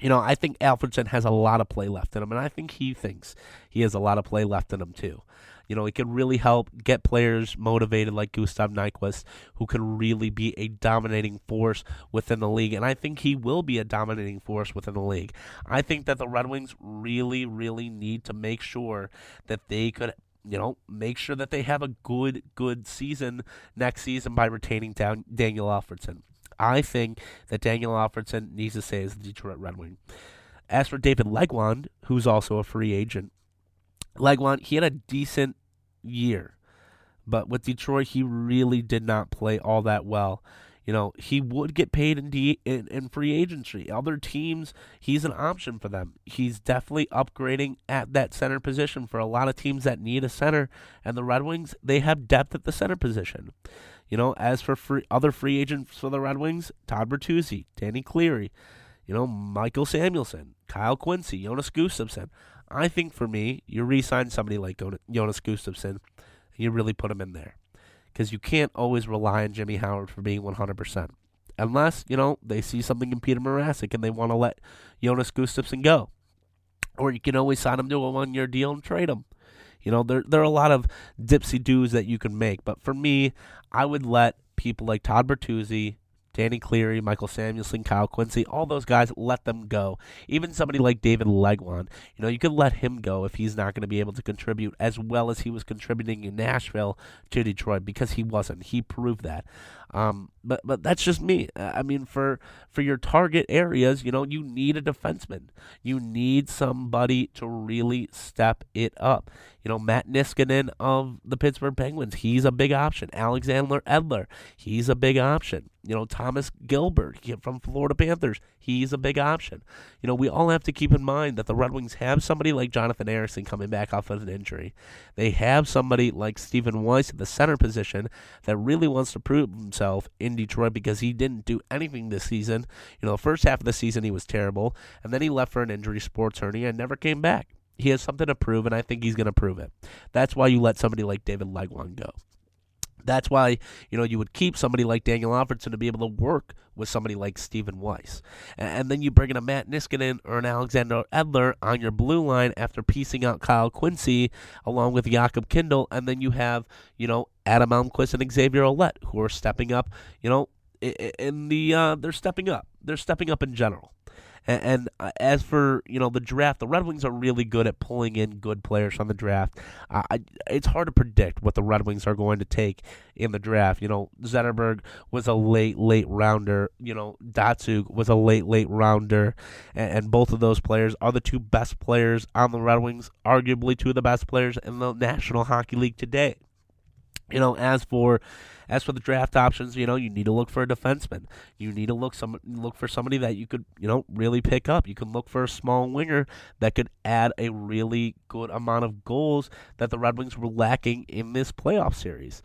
you know, I think Alfredsson has a lot of play left in him, and I think he thinks he has a lot of play left in him too. You know, he could really help get players motivated like Gustav Nyquist, who can really be a dominating force within the league. And I think he will be a dominating force within the league. I think that the Red Wings really, really need to make sure that they could you know, make sure that they have a good, good season next season by retaining down Daniel Alfredsson. I think that Daniel Alfredsson needs to stay as the Detroit Red Wing. As for David Legwand, who's also a free agent, Legwand, he had a decent year, but with Detroit, he really did not play all that well. You know, he would get paid in, D, in, in free agency. Other teams, he's an option for them. He's definitely upgrading at that center position for a lot of teams that need a center. And the Red Wings, they have depth at the center position. You know, as for free, other free agents for the Red Wings, Todd Bertuzzi, Danny Cleary, you know, Michael Samuelsson, Kyle Quincey, Jonas Gustavsson. I think for me, you re-sign somebody like Jonas Gustavsson, you really put him in there because you can't always rely on Jimmy Howard for being 100%. Unless, you know, they see something in Peter Mrazek and they want to let Jonas Gustavsson go. Or you can always sign him to a one year deal and trade him. You know, there, there are a lot of dipsy doos that you can make. But for me, I would let people like Todd Bertuzzi, Danny Cleary, Michael Samuelsson, Kyle Quincey, all those guys, let them go. Even somebody like David Legwand, you know, you could let him go if he's not going to be able to contribute as well as he was contributing in Nashville to Detroit because he wasn't. He proved that. Um, but but that's just me. I mean, for for your target areas, you know, you need a defenseman. You need somebody to really step it up. You know, Matt Niskanen of the Pittsburgh Penguins, he's a big option. Alexander Edler, he's a big option. You know, Thomas Gilbert from Florida Panthers, he's a big option. You know, we all have to keep in mind that the Red Wings have somebody like Jonathan Ericsson coming back off of an injury. They have somebody like Stephen Weiss at the center position that really wants to prove himself in Detroit because he didn't do anything this season. You know, the first half of the season he was terrible, and then he left for an injury, sports hernia, and never came back. He has something to prove, and I think he's going to prove it. That's why you let somebody like David Legwand go. That's why you know you would keep somebody like Daniel Alfredsson to be able to work with somebody like Stephen Weiss, and, then you bring in a Matt Niskanen or an Alexander Edler on your blue line after piecing out Kyle Quincey along with Jakub Kindl, and then you have you know Adam Almqvist and Xavier Ouellet who are stepping up. You know, in the uh, they're stepping up. They're stepping up in general. And, and uh, as for you know the draft, the Red Wings are really good at pulling in good players from the draft. Uh, I, it's hard to predict what the Red Wings are going to take in the draft. You know, Zetterberg was a late, late rounder. You know, Datsyuk was a late, late rounder, and, and both of those players are the two best players on the Red Wings, arguably two of the best players in the National Hockey League today. You know, as for as for the draft options, you know, you need to look for a defenseman. You need to look some look for somebody that you could, you know, really pick up. You can look for a small winger that could add a really good amount of goals that the Red Wings were lacking in this playoff series.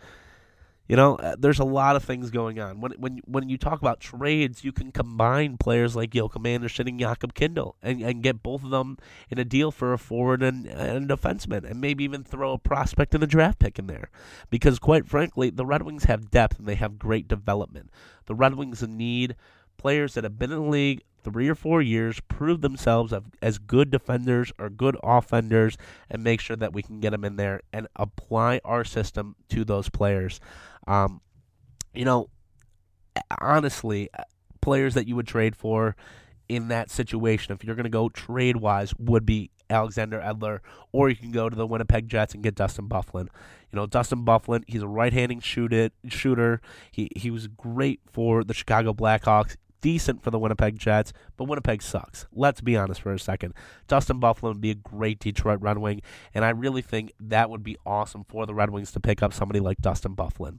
You know, uh, there's a lot of things going on. When when when you talk about trades, you can combine players like Joakim Andersson and Jakub Kindl and, and get both of them in a deal for a forward and, and a defenseman, and maybe even throw a prospect and a draft pick in there. Because quite frankly, the Red Wings have depth and they have great development. The Red Wings need players that have been in the league three or four years, prove themselves as good defenders or good offenders, and make sure that we can get them in there and apply our system to those players. Um, you know, honestly, players that you would trade for in that situation, if you're going to go trade wise, would be Alexander Edler, or you can go to the Winnipeg Jets and get Dustin Byfuglien. You know, Dustin Byfuglien, he's a right-handed shoot shooter. He he was great for the Chicago Blackhawks, decent for the Winnipeg Jets, but Winnipeg sucks. Let's be honest for a second. Dustin Byfuglien would be a great Detroit Red Wing, and I really think that would be awesome for the Red Wings to pick up somebody like Dustin Byfuglien.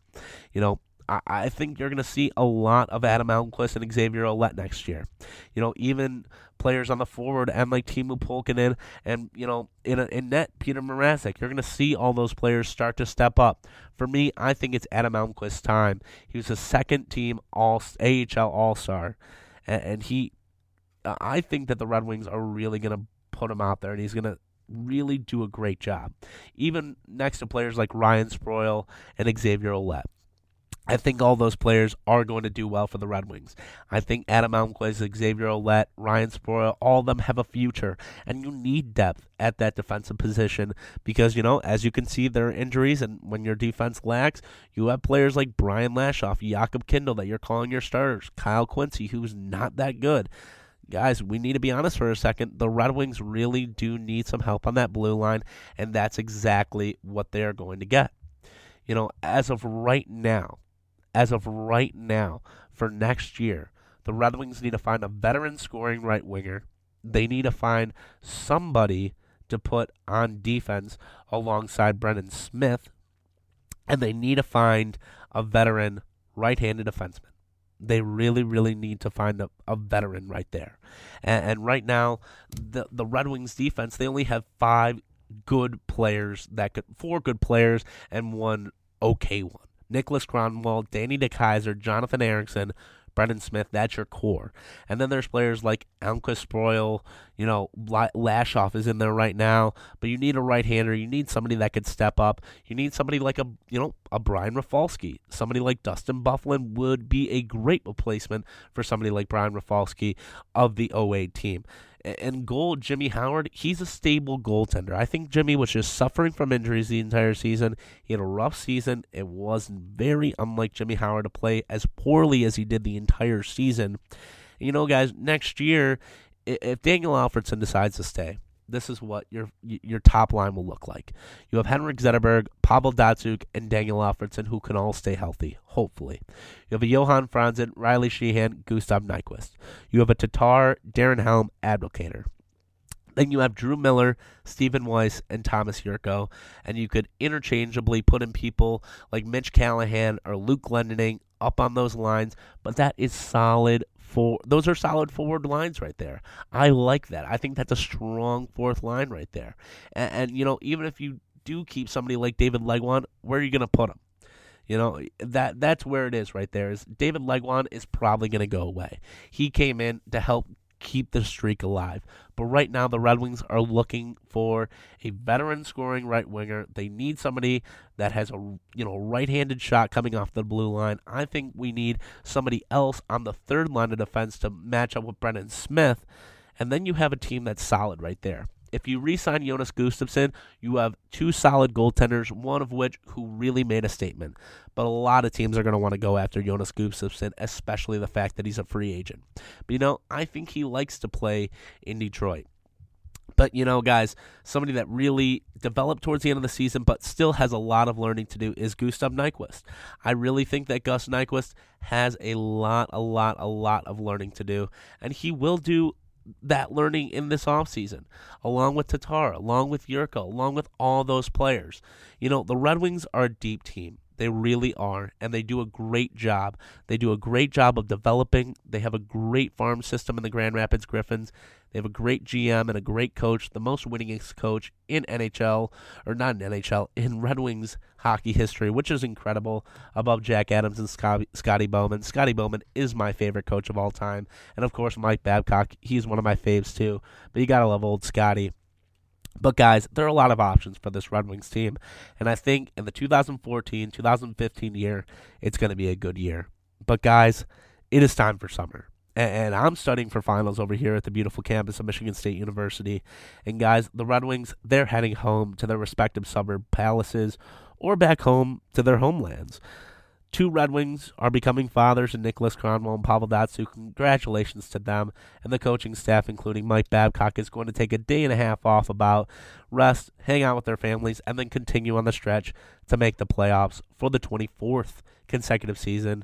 You know, I, think you're going to see a lot of Adam Almqvist and Xavier Ouellet next year. You know, even players on the forward and like Teemu Pulkkinen and, you know, in, a, in net, Peter Mrazek. You're going to see all those players start to step up. For me, I think it's Adam Almqvist's time. He was a second team all AHL All Star, and, and he, I think that the Red Wings are really going to put him out there, and he's going to really do a great job. Even next to players like Ryan Sproul and Xavier Ouellet. I think all those players are going to do well for the Red Wings. I think Adam Almqvist, Xavier Ouellet, Ryan Sproul, all of them have a future, and you need depth at that defensive position because you know, as you can see, there are injuries, and when your defense lacks, you have players like Brian Lashoff, Jakub Kindl that you're calling your starters, Kyle Quincey, who's not that good. Guys, we need to be honest for a second. The Red Wings really do need some help on that blue line, and that's exactly what they are going to get. You know, as of right now, as of right now for next year, the Red Wings need to find a veteran scoring right winger. They need to find somebody to put on defense alongside Brendan Smith. And they need to find a veteran right handed defenseman. They really, really need to find a, a veteran right there. And, and right now, the, the Red Wings defense, they only have five good players that could, four good players and one okay one. Niklas Kronwall, Danny DeKeyser, Jonathan Ericsson, Brendan Smith, that's your core. And then there's players like Almqvist Sproul, you know, Lashoff is in there right now, but you need a right hander. You need somebody that could step up. You need somebody like a, you know, a Brian Rafalski. Somebody like Dustin Byfuglien would be a great replacement for somebody like Brian Rafalski of the 08 team. And goal, Jimmy Howard, he's a stable goaltender. I think Jimmy was just suffering from injuries the entire season. He had a rough season. It wasn't very unlike Jimmy Howard to play as poorly as he did the entire season. You know, guys, next year, if Daniel Alfredsson decides to stay, this is what your your top line will look like. You have Henrik Zetterberg, Pavel Datsyuk, and Daniel Alfredsson, who can all stay healthy, hopefully. You have a Johan Franzen, Riley Sheahan, Gustav Nyquist. You have a Tatar, Darren Helm, Abdelkader. Then you have Drew Miller, Stephen Weiss, and Tomas Jurco, and you could interchangeably put in people like Mitch Callahan or Luke Glendening up on those lines, but that is solid for those are solid forward lines right there. I like that. I think that's a strong fourth line right there. And, and you know, even if you do keep somebody like David Legwand, where are you going to put him? You know that that's where it is right there. Is David Legwand is probably going to go away. He came in to help keep the streak alive. But right now, the Red Wings are looking for a veteran scoring right winger. They need somebody that has a you know right-handed shot coming off the blue line. I think we need somebody else on the third line of defense to match up with Brendan Smith, and then you have a team that's solid right there. If you re-sign Jonas Gustavsson, you have two solid goaltenders, one of which who really made a statement. But a lot of teams are going to want to go after Jonas Gustavsson, especially the fact that he's a free agent. But you know, I think he likes to play in Detroit. But you know, guys, somebody that really developed towards the end of the season, but still has a lot of learning to do, is Gustav Nyquist. I really think that Gus Nyquist has a lot, a lot, a lot of learning to do, and he will do that learning in this offseason, along with Tatar, along with Jurco, along with all those players. You know, the Red Wings are a deep team. They really are, and they do a great job. They do a great job of developing. They have a great farm system in the Grand Rapids Griffins. They have a great GM and a great coach, the most winningest coach in NHL, or not in NHL, in Red Wings hockey history, which is incredible, above Jack Adams and Scotty Bowman. Scotty Bowman is my favorite coach of all time. And of course, Mike Babcock, he's one of my faves too. But you got to love old Scotty. But guys, there are a lot of options for this Red Wings team, and I think in the 2014-2015 year, it's going to be a good year. But guys, it is time for summer. And I'm studying for finals over here at the beautiful campus of Michigan State University. And guys, the Red Wings, they're heading home to their respective suburb palaces or back home to their homelands. Two Red Wings are becoming fathers in Niklas Kronwall and Pavel Datsyuk. Congratulations to them and the coaching staff, including Mike Babcock, is going to take a day and a half off about rest, hang out with their families, and then continue on the stretch to make the playoffs for the 24th consecutive season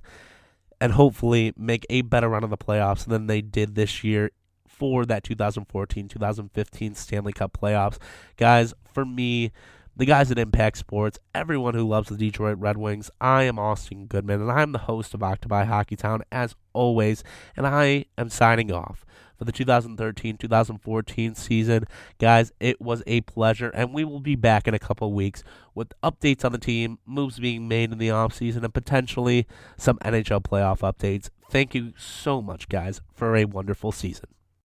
and hopefully make a better run of the playoffs than they did this year for that 2014 2015 Stanley Cup playoffs. Guys, for me, the guys at Impact Sports, everyone who loves the Detroit Red Wings. I am Austin Goodman, and I'm the host of Octopi Hockeytown, as always, and I am signing off for the 2013 2014 season. Guys, it was a pleasure, and we will be back in a couple weeks with updates on the team, moves being made in the offseason, and potentially some NHL playoff updates. Thank you so much, guys, for a wonderful season.